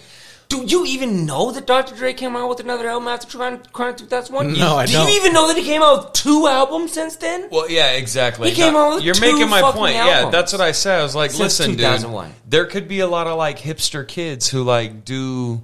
Do you even know that Dr. Dre came out with another album after Chronic, Chronic 2001? No, I Do don't. you even know that he came out with two albums since then? Well, yeah, exactly. He came No, out with You're two making my point. Yeah, that's what I said. I was like, since listen, 2001. dude, there could be a lot of like hipster kids who like do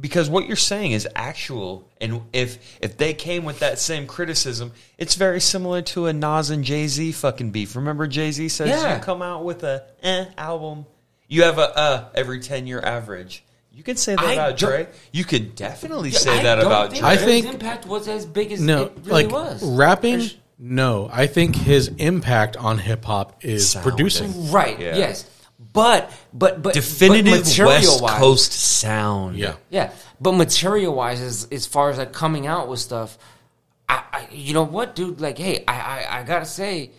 because what you're saying is actual, and if if they came with that same criticism, it's very similar to a Nas and Jay Z fucking beef. Remember, Jay Z says Yeah. you come out with a eh album, you have a uh every ten year average. You can say that I about don't- Dre. You can definitely Yeah, say I that about think Dre. I Dre's think- impact was as big as No, it really like was. rapping. There's- No, I think his impact on hip hop is Sound. producing. Right. Yeah. Yes. But but but Definitive but material West wise, Coast sound. Yeah, Yeah, but material wise, as as far as like coming out with stuff, I, I you know what, dude? Like, hey, I, I I gotta say,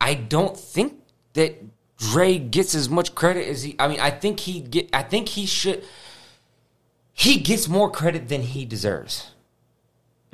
I don't think that Dre gets as much credit as he. I mean, I think he get. I think he should. He gets more credit than he deserves.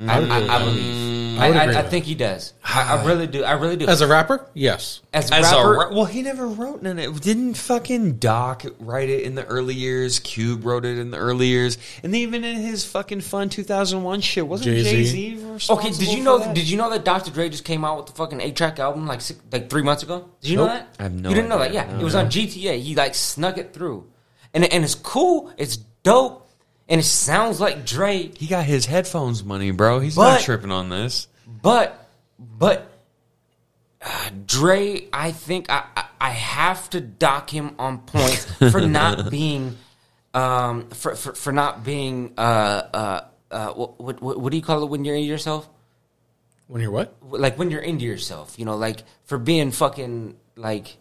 I, mm. I, I believe. I, would I, agree I with think he does. I, I really do. I really do. as a rapper, yes. as, As rapper, a ra- well, he never wrote in it. Didn't fucking Doc write it in the early years? Cube wrote it in the early years, and even in his fucking fun 2001 shit, wasn't Jay-Z. Jay Z? Okay, did you know? Did you know that Dr. Dre just came out with the fucking eight track album like six, like three months ago? Did you know that? I have no You didn't know that? Yeah, No, it was no. on GTA. He like snuck it through, and and it's cool. It's dope, and it sounds like Dre. He got his headphones money, bro. He's not tripping on this. But but uh, Dre, I think I, I I have to dock him on points for not being um for for, for not being uh uh uh what, what what what do you call it when you're in yourself? When you're what? like when you're into yourself, you know, like for being fucking like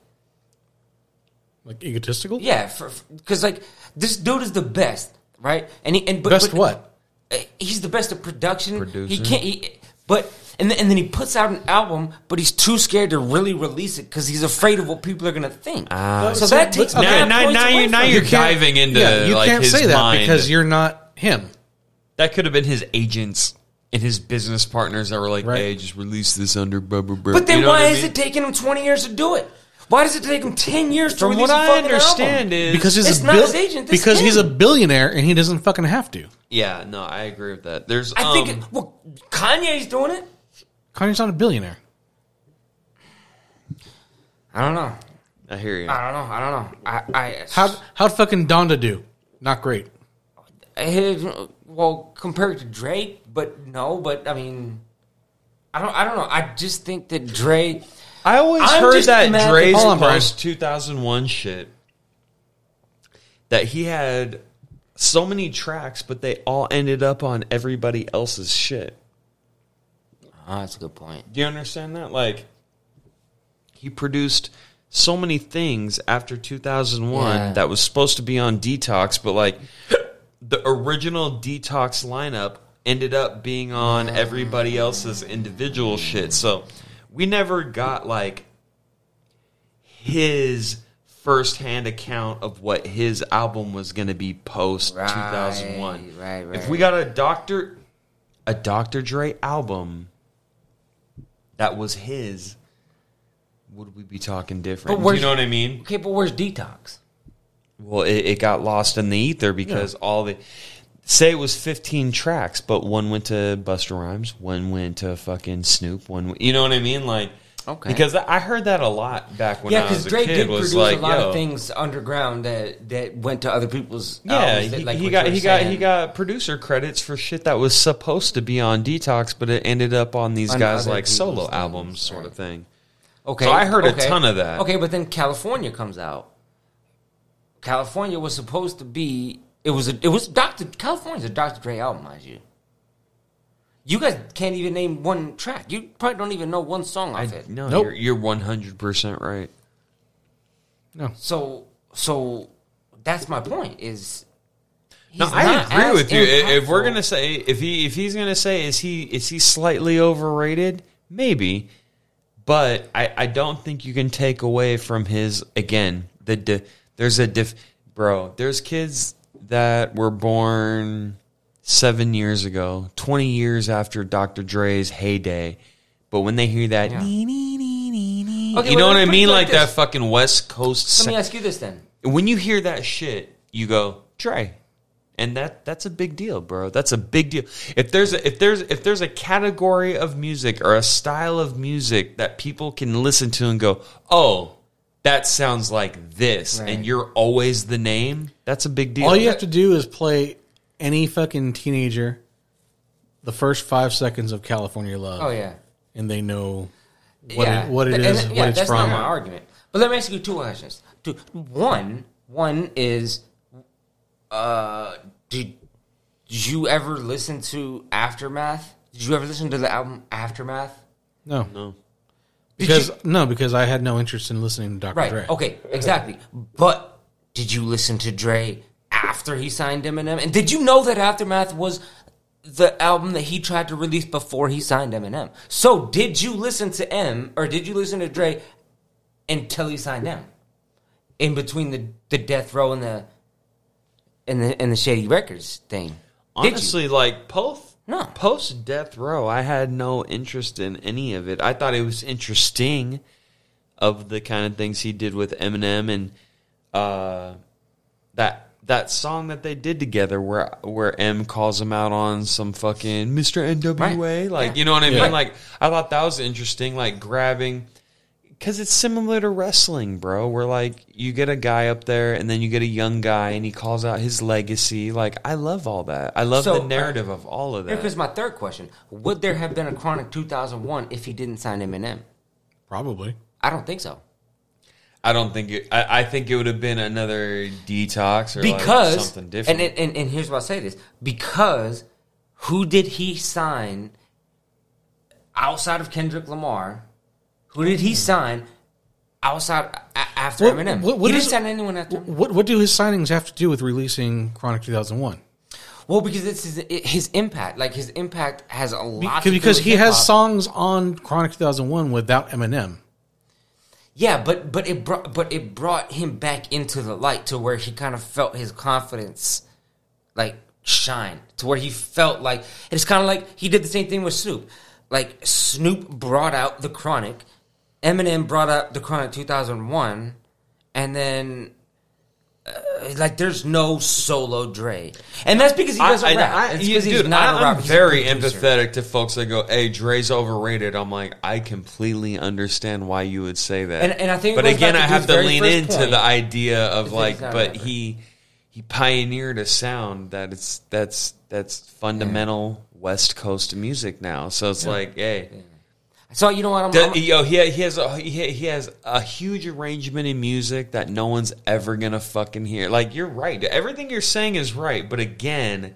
Like egotistical? yeah, for because like this dude is the best, right? And he and but, Best but- what? uh, He's the best at production. He can't. He, but and then, and then he puts out an album, but he's too scared to really release it because he's afraid of what people are gonna think. Ah. so So, that takes okay. nine Now- now away you- now from you're him. diving into, yeah, you like, can't his say that mind. because you're not him. That could have been his agents and his business partners that were like, Right. "Hey, just release this under." Blah, blah, blah. But then You know why what I is it taking him twenty years to do it? Why does it take him ten years to From release what a I fucking understand album? is Because he's It's a not bil- his agent, it's because he's a billionaire and he doesn't fucking have to. yeah, no, I agree with that. There's, I think um, it, well, Kanye's doing it. Kanye's not a billionaire. I don't know. I hear you. I don't know. I don't know. I, I How how'd fucking Donda do? Not great. his, well compared to Drake, but no. But I mean, I don't. I don't know. I just think that Drake. I always I'm heard just that Dre's Hold on, Brian. post 2001 shit that he had so many tracks, but they all ended up on everybody else's shit. Oh, that's a good point. Do you understand that? Like, he produced so many things after 2001 Yeah. that was supposed to be on Detox, but like the original Detox lineup ended up being on ah. everybody else's individual shit. So we never got like his firsthand account of what his album was going to be post 2001. Right, right, If we got a Dr. a Dr. Dre album that was his, would we be talking different? Do you know what I mean? Okay, but where's Detox? Well, it, it got lost in the ether because all the say it was 15 tracks, but one went to Busta Rhymes, one went to fucking Snoop, one you know what I mean? Like Okay. because I heard that a lot back when yeah, I was because a Drake kid. did was produce like, a lot yo, of things underground that that went to other people's. Yeah, that, he, like he got he got he got producer credits for shit that was supposed to be on Detox, but it ended up on these On guys like solo things, albums, sort of thing. Okay, So I heard a ton of that. Okay, but then California comes out. California was supposed to be. It was a. It was Doctor. California's a Dr. Dre album, mind you. You guys can't even name one track. You probably don't even know one song off it. No, Nope. you're you're one hundred percent right. No. So, so that's my point. Is No, I agree with you. If we're gonna say if he if he's gonna say is he is he slightly overrated? Maybe, but I I don't think you can take away from his again the di- there's a diff bro. There's kids that were born seven years ago, twenty years after Dr. Dre's heyday, but when they hear that. Yeah. "Nee, nee, nee, nee, nee," Okay, you know what I let's put it mean? like Like that fucking West Coast. Let me ask you this then. when you hear that shit, you go Dre, and that that's a big deal, bro. That's a big deal. If there's a, if there's if there's a category of music or a style of music that people can listen to and go, oh, that sounds like this, Right. and you're always the name. That's a big deal. All you have to do is play any fucking teenager the first five seconds of California Love. Oh yeah. And they know what yeah. it, what it And- and- what yeah, it's that's from. not my argument. But let me ask you two questions. Two, one, one is, uh, did, did you ever listen to Aftermath? Did you ever listen to the album Aftermath? No. No. Because you- no, because I had no interest in listening to Dr. Right. Dre. Okay. Exactly. But did you listen to Dre after he signed Eminem? And did you know that Aftermath was the album that he tried to release before he signed Eminem? So did you listen to M or did you listen to Dre until he signed M? In between the the Death Row and the and the and the Shady Records thing. Honestly, like post No. post death row, I had no interest in any of it. I thought it was interesting of the kind of things he did with Eminem and uh, that that song that they did together, where where M calls him out on some fucking Mr. N.W.A. Right. Like Yeah. you know what I mean? Yeah. Like I thought that was interesting. Like grabbing. Because it's similar to wrestling, bro. Where like you get a guy up there, and then you get a young guy, and he calls out his legacy. Like I love all that. I love So, the narrative of all of that. Here's my third question: Would there have been a Chronic 2001 if he didn't sign Eminem? Probably. I don't think so. I don't think it. I, I think it would have been another detox or because like something different. And, and and here's why I say this: because who did he sign outside of Kendrick Lamar? Who did he mm-hmm. sign outside after What- Eminem? what- what he didn't sign anyone after. What what do his signings have to do with releasing Chronic 2001? Well, because it's his, his impact. Like his impact has a lot. Because, to do because he has hip-hop. songs on Chronic 2001 without Eminem. Yeah, but but it brought but it brought him back into the light to where he kind of felt his confidence like shine to where he felt like it's kind of like he did the same thing with Snoop. Like Snoop brought out the Chronic, Eminem brought up the Chronic 2001, and then uh, like there's no solo Dre, and that's because he doesn't I- rap. I- It's you- because he's dude, not a I- I'm rapper. A very empathetic to folks that go, "Hey, Dre's overrated." I'm like, I completely understand why you would say that, And- and I think but again, I have to lean into point. the idea of like, a but he he pioneered a sound that it's that's that's fundamental West Coast music now. So it's like, hey. So you know what? I'm, The- I'm- yo, he, he has a he, he has a huge arrangement in music that no one's ever gonna fucking hear. Like you're right, everything you're saying is right, but again,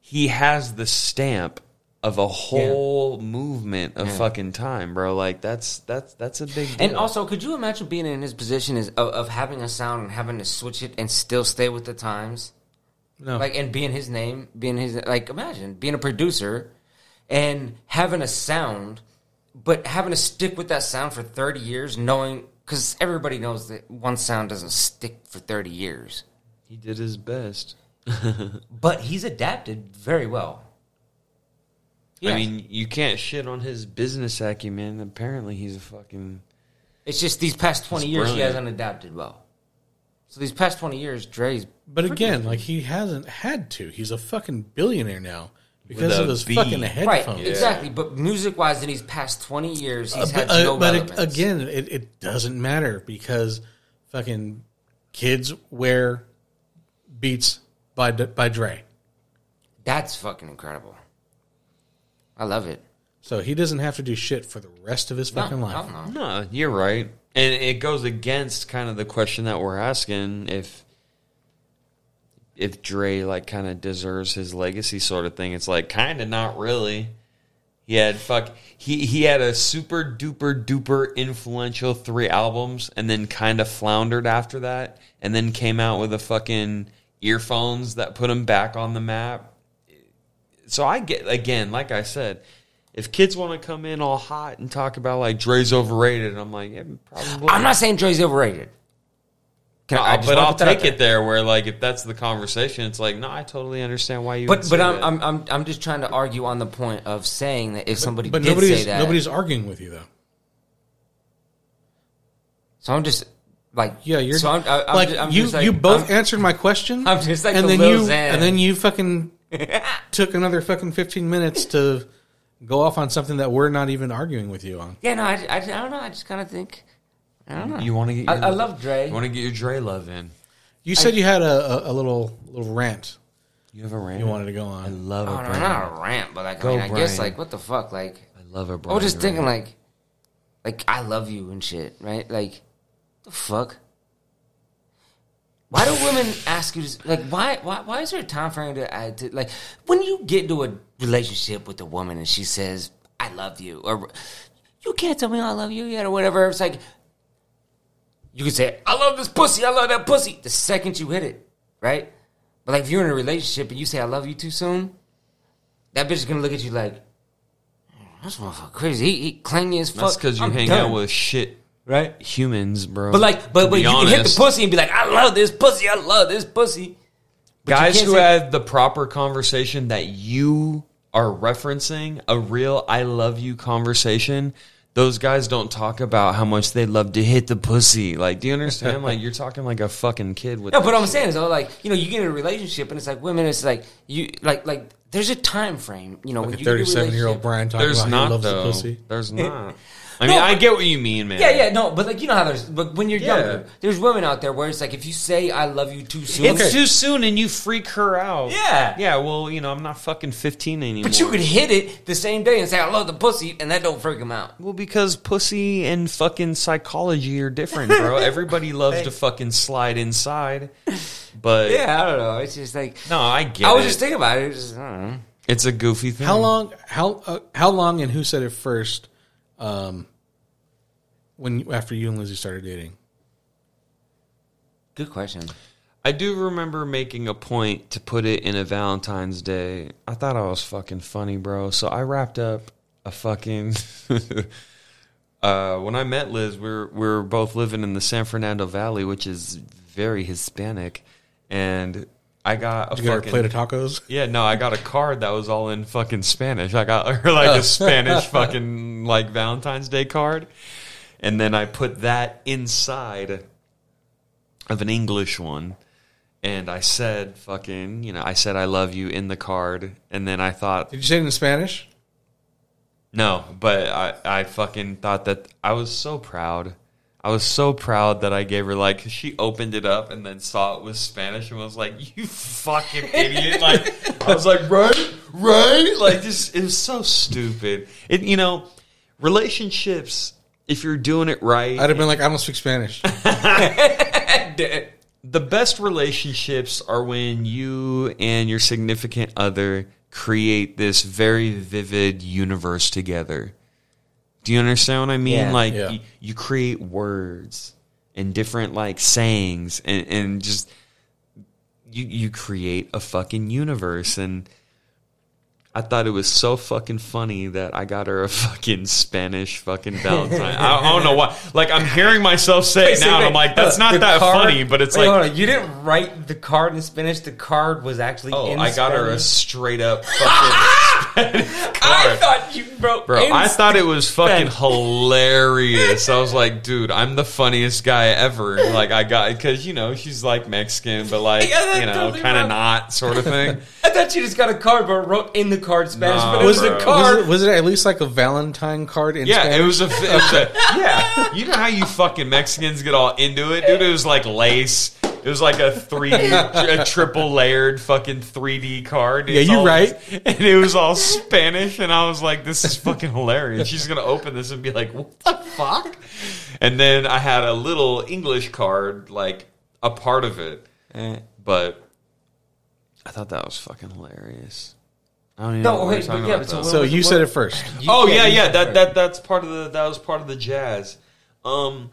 he has the stamp of a whole movement of fucking time, bro. Like that's that's that's a big deal. And also, could you imagine being in his position is of, of having a sound and having to switch it and still stay with the times? No. Like and being his name, being his like imagine being a producer and having a sound, but having to stick with that sound for thirty years, knowing because everybody knows that one sound doesn't stick for thirty years. he did his best. But he's adapted very well. I mean, you can't shit on his business acumen. Apparently, he's a fucking. it's just these past twenty It's years he hasn't adapted well. So these past twenty years, Dre's But again, like he hasn't had to. He's a fucking billionaire now because of his B. fucking Right, headphones. exactly. But music wise, in these past 20 years, he's Uh, had but, uh, no but relevance. again, it, it doesn't matter because fucking kids wear beats by by Dre. That's fucking incredible. I love it. So he doesn't have to do shit for the rest of his fucking no, life. no, no. No, you're right. And it goes against kind of the question that we're asking if if Dre like kind of deserves his legacy sort of thing. It's like kind of not really. He had fuck he he had a super duper duper influential three albums and then kind of floundered after that and then came out with a fucking earphones that put him back on the map. So I get again, like I said, if kids want to come in all hot and talk about like Dre's overrated, I'm like, yeah, probably. I'm not saying Dre's overrated. Can I, I Uh, just but I'll put that out take it there where like if that's the conversation, it's like no, I totally understand why you. But but I'm. I'm I'm I'm just trying to argue on the point of saying that if somebody But did nobody's say that, nobody's arguing with you though. so I'm just like Yeah, you're so I'm, I, I'm like just, I'm you. just like, you both I'm- answered my question. I'm just like and the then you Xan. and then you fucking took another fucking fifteen minutes to go off on something that we're not even arguing with you on. yeah no I, I, I don't know I just kind of think I don't know you want to get. I, Your, I love Dre You want to get your Dre love in. You said you had a, a, a little little rant You have a rant. you wanted to go on. I on. love oh, a no, Brian. not a rant but like Go, I mean I guess like what the fuck like I love a I Brian. was just thinking like, like I love you and shit, right? Like, the fuck. Why do women ask you to like? Why why why is there a time frame to, to like when you get into a relationship with a woman and she says I love you or you can't tell me I love you yet or whatever? It's like you can say I love this pussy, I love that pussy the second you hit it, right? But like if you're in a relationship and you say I love you too soon, that bitch is gonna look at you like. Mm, That's motherfucker crazy. He, he clingy as fuck. That's because you I'm hang done. out with shit right. humans, bro. But like, but but you can hit the pussy and be like, I love this pussy. I love this pussy. But guys who say- had the proper conversation that you are referencing, a real "I love you" conversation. Those guys don't talk about how much they love to hit the pussy. Like, do you understand? like, you're talking like a fucking kid with. No, that but I'm saying is though, like you know, you get in a relationship and it's like women. It's like you like like there's a time frame. You know, Like when a you get in thirty-seven year old Brian talking There's about not he loves though. the pussy. There's not. I mean, No, I but- get what you mean, man. Yeah, yeah, no, but like you know how there's, but when you're Yeah. younger, there's women out there where it's like if you say I love you too soon, It's too soon, and you freak her out. Yeah. yeah. Well, you know, I'm not fucking 15 anymore. but you could hit it the same day and say I love the pussy, and that don't freak them out. Well, because pussy and fucking psychology are different, bro. Everybody loves to fucking slide inside, but Yeah, I don't know. It's just like no, I get I was it. just thinking about it. It's just, I don't know. it's a goofy thing. How long? How uh, how long? And who said it first? Um, when after you and Lizzie started dating, Good question. I do remember making a point to put it in a Valentine's Day. I thought I was fucking funny, bro. So I wrapped up a fucking. uh, when I met Liz, we were, we were both living in the San Fernando Valley, which is very Hispanic, and I got a did you get her a fucking plate of tacos? Yeah, no, I got a card that was all in fucking Spanish. I got like a Spanish fucking like Valentine's Day card. And then I put that inside of an English one. and I said fucking, you know, I said I love you in the card, and then I thought Did you say it in Spanish? no, but I I fucking thought that I was so proud. I was so proud that I gave her like she opened it up and then saw it was Spanish and was like, "You fucking idiot!" Like I was like, "Right, right." Like this, it was so stupid. It you know, relationships. If you're doing it right, I'd have been like, I don't speak Spanish. the best relationships are when you and your significant other create this very vivid universe together. Do you understand what I mean? Yeah. like Yeah. You, you create words and different like sayings and, and just you you create a fucking universe and I thought it was so fucking funny that I got her a fucking Spanish fucking Valentine. I, I don't know why. Like I'm hearing myself say it now, and I'm like, that's not that card- funny. But it's Wait, like, you didn't write the card in Spanish. The card was actually. oh, I got her a straight up fucking Spanish I thought you wrote. Bro, in I thought it was fucking Spanish. hilarious. I was like, dude, I'm the funniest guy ever. Like, I got because you know she's like Mexican, but like Yeah, you know, totally kind of not sort of thing. I thought you just got a card, but wrote in the card Spanish. Nah, but it was bro. a card. Was it, was it at least like a Valentine card in Yeah, Spanish? it was a, it was a yeah. You know how you fucking Mexicans get all into it, dude. It was like lace. It was like a three, a triple layered fucking 3D card. Yeah, It's you all- right. And it was all Spanish, and I was like, "This is fucking hilarious." She's gonna open this and be like, "What the fuck?" And then I had a little English card, like a part of it, Eh. but I thought that was fucking hilarious. I don't even No, know what wait, we're talking but yeah, about. but so so was- you what- said it first. You- Oh yeah, yeah. That that that's part of the that was part of the jazz. Um,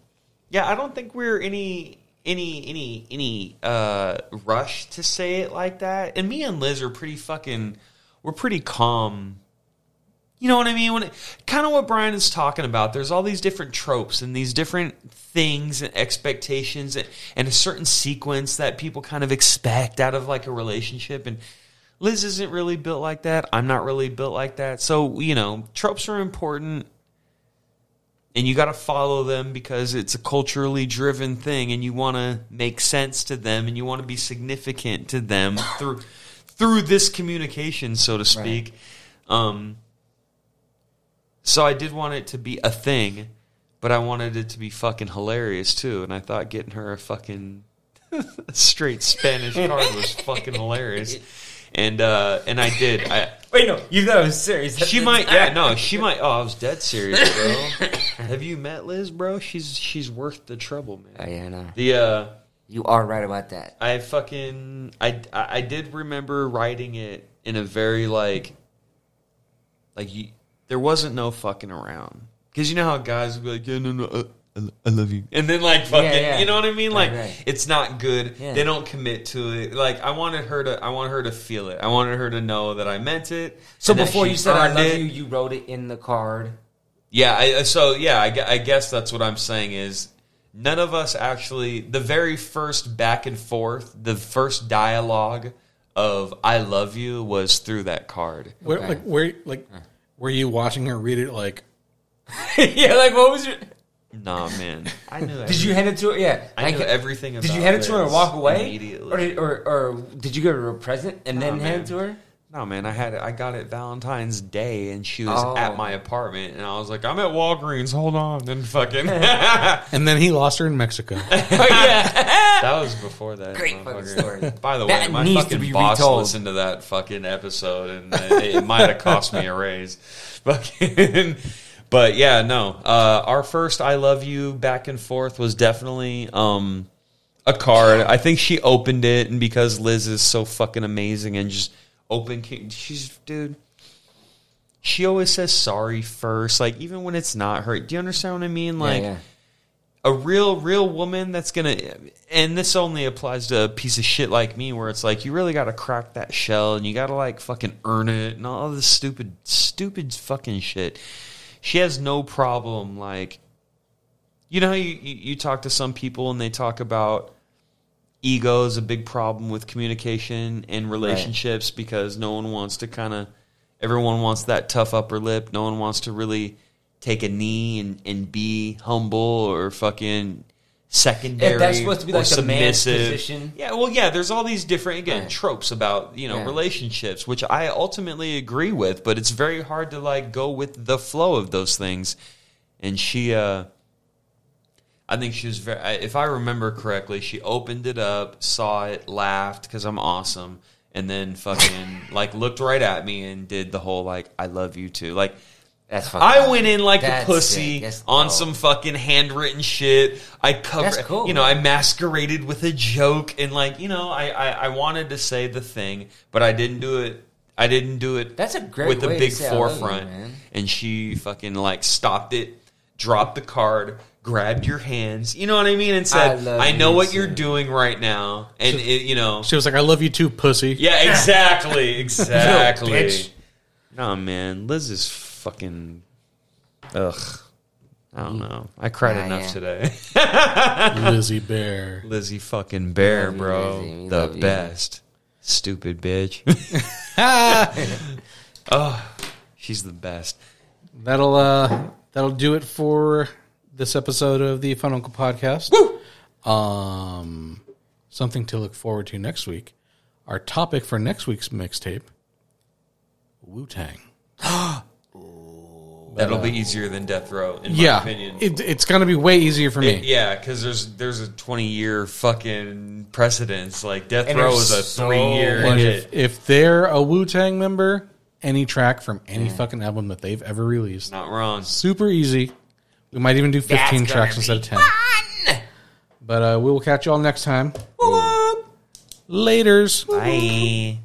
yeah, I don't think we're any any any any uh rush to say it like that. And me and Liz are pretty fucking. We're pretty calm. You know what I mean? When it, kind of what Brian is talking about. There's all these different tropes and these different things and expectations and, and a certain sequence that people kind of expect out of like a relationship and. Liz isn't really built like that. I'm not really built like that. So, you know, tropes are important and you got to follow them because it's a culturally driven thing and you want to make sense to them and you want to be significant to them through through this communication, so to speak. Um so I did want it to be a thing, but I wanted it to be fucking hilarious too, and I thought getting her a fucking straight Spanish card was fucking hilarious. And uh and I did. I Wait, no, you thought it was serious. she might yeah, no, she might oh, I was dead serious, bro. Have you met Liz, bro? She's she's worth the trouble, Oh, man. yeah, no. The uh You are right about that. I fucking I I I did remember writing it in a very like like you there wasn't no fucking around because you know how guys would be like yeah no no uh, I, I love you and then like fucking Yeah, yeah. you know what I mean like right. it's not good Yeah. they don't commit to it like I wanted her to I wanted her to feel it I wanted her to know that I meant it So before you said "I earned love it. you," you wrote it in the card. Yeah, I, uh, so yeah, I, I guess that's what I'm saying is none of us actually the very first back and forth, the first dialogue of "I love you" was through that card. Where, like where like were you watching her read it like yeah, like what was your? Nah, man, I knew. That. Did you hand it to her? Yeah, I like, knew everything. About Did you hand it to her and walk away, immediately? or did, or, or did you give her a present and then Nah, hand it to her? No, man, I had it. I got it Valentine's Day, and she was Oh. at my apartment, and I was like, "I'm at Walgreens. Hold on," and fucking. and then he lost her in Mexico. Oh yeah, That was before that. Great fucking story. By the way, That my needs to fucking be boss retold. listened to that fucking episode, and it, it might have cost me a raise. Fucking, but yeah, no. Uh, our first "I love you" back and forth was definitely um, a card. I think she opened it, and because Liz is so fucking amazing and just open, she's dude. She always says sorry first, like even when it's not her. Do you understand what I mean? Like yeah, a real real woman that's gonna and this only applies to a piece of shit like me where it's like you really gotta crack that shell and you gotta like fucking earn it and all this stupid stupid fucking shit she has no problem like you know how you, you, you talk to some people and they talk about ego is a big problem with communication and relationships because no one wants to kind of everyone wants that tough upper lip. No one wants to really take a knee and, and be humble or fucking secondary If that's supposed to be like the man's submissive. position. Yeah, well, yeah. There's all these different again Right. tropes about you know Yeah. relationships, which I ultimately agree with, but it's very hard to like go with the flow of those things. And she, uh I think she was very. If I remember correctly, she opened it up, saw it, laughed because I'm awesome, and then fucking like looked right at me and did the whole like "I love you too." Like That's fucking I went in like That's a pussy. That's on dope. some fucking handwritten shit. I covered, That's cool, you know, I masqueraded with a joke and like, you know, I, I, I wanted to say the thing, but I didn't do it. I didn't do it. That's a great with a way to big say I love you, forefront. man. and she fucking like stopped it, dropped the card, grabbed your hands. You know what I mean? And said, I love "I, know you what you're doing right now," and it, you know, She was like, "I love you too, pussy." yeah, exactly, exactly. bitch. No, man, Liz is fucking. Ugh, I don't know. I cried Nah, enough yeah. today. Lizzie Bear. Lizzie fucking bear, Love you, bro, Lizzie. We the love you. best. Stupid bitch. oh, she's the best. That'll uh that'll do it for this episode of the Fun Uncle Podcast. Um something to look forward to next week. Our topic for next week's mixtape Wu Tang. That'll be easier than death row, in my opinion. It, it's gonna be way easier for me. It- yeah, because there's there's a 20 year fucking precedence. Like death And row there's is a so three year But hit. if, if they're a Wu Tang member, any track from any fucking album that they've ever released, Not wrong. super easy. We might even do 15 That's tracks gonna instead of 10. But uh, we will catch you all next time. Laters. Bye.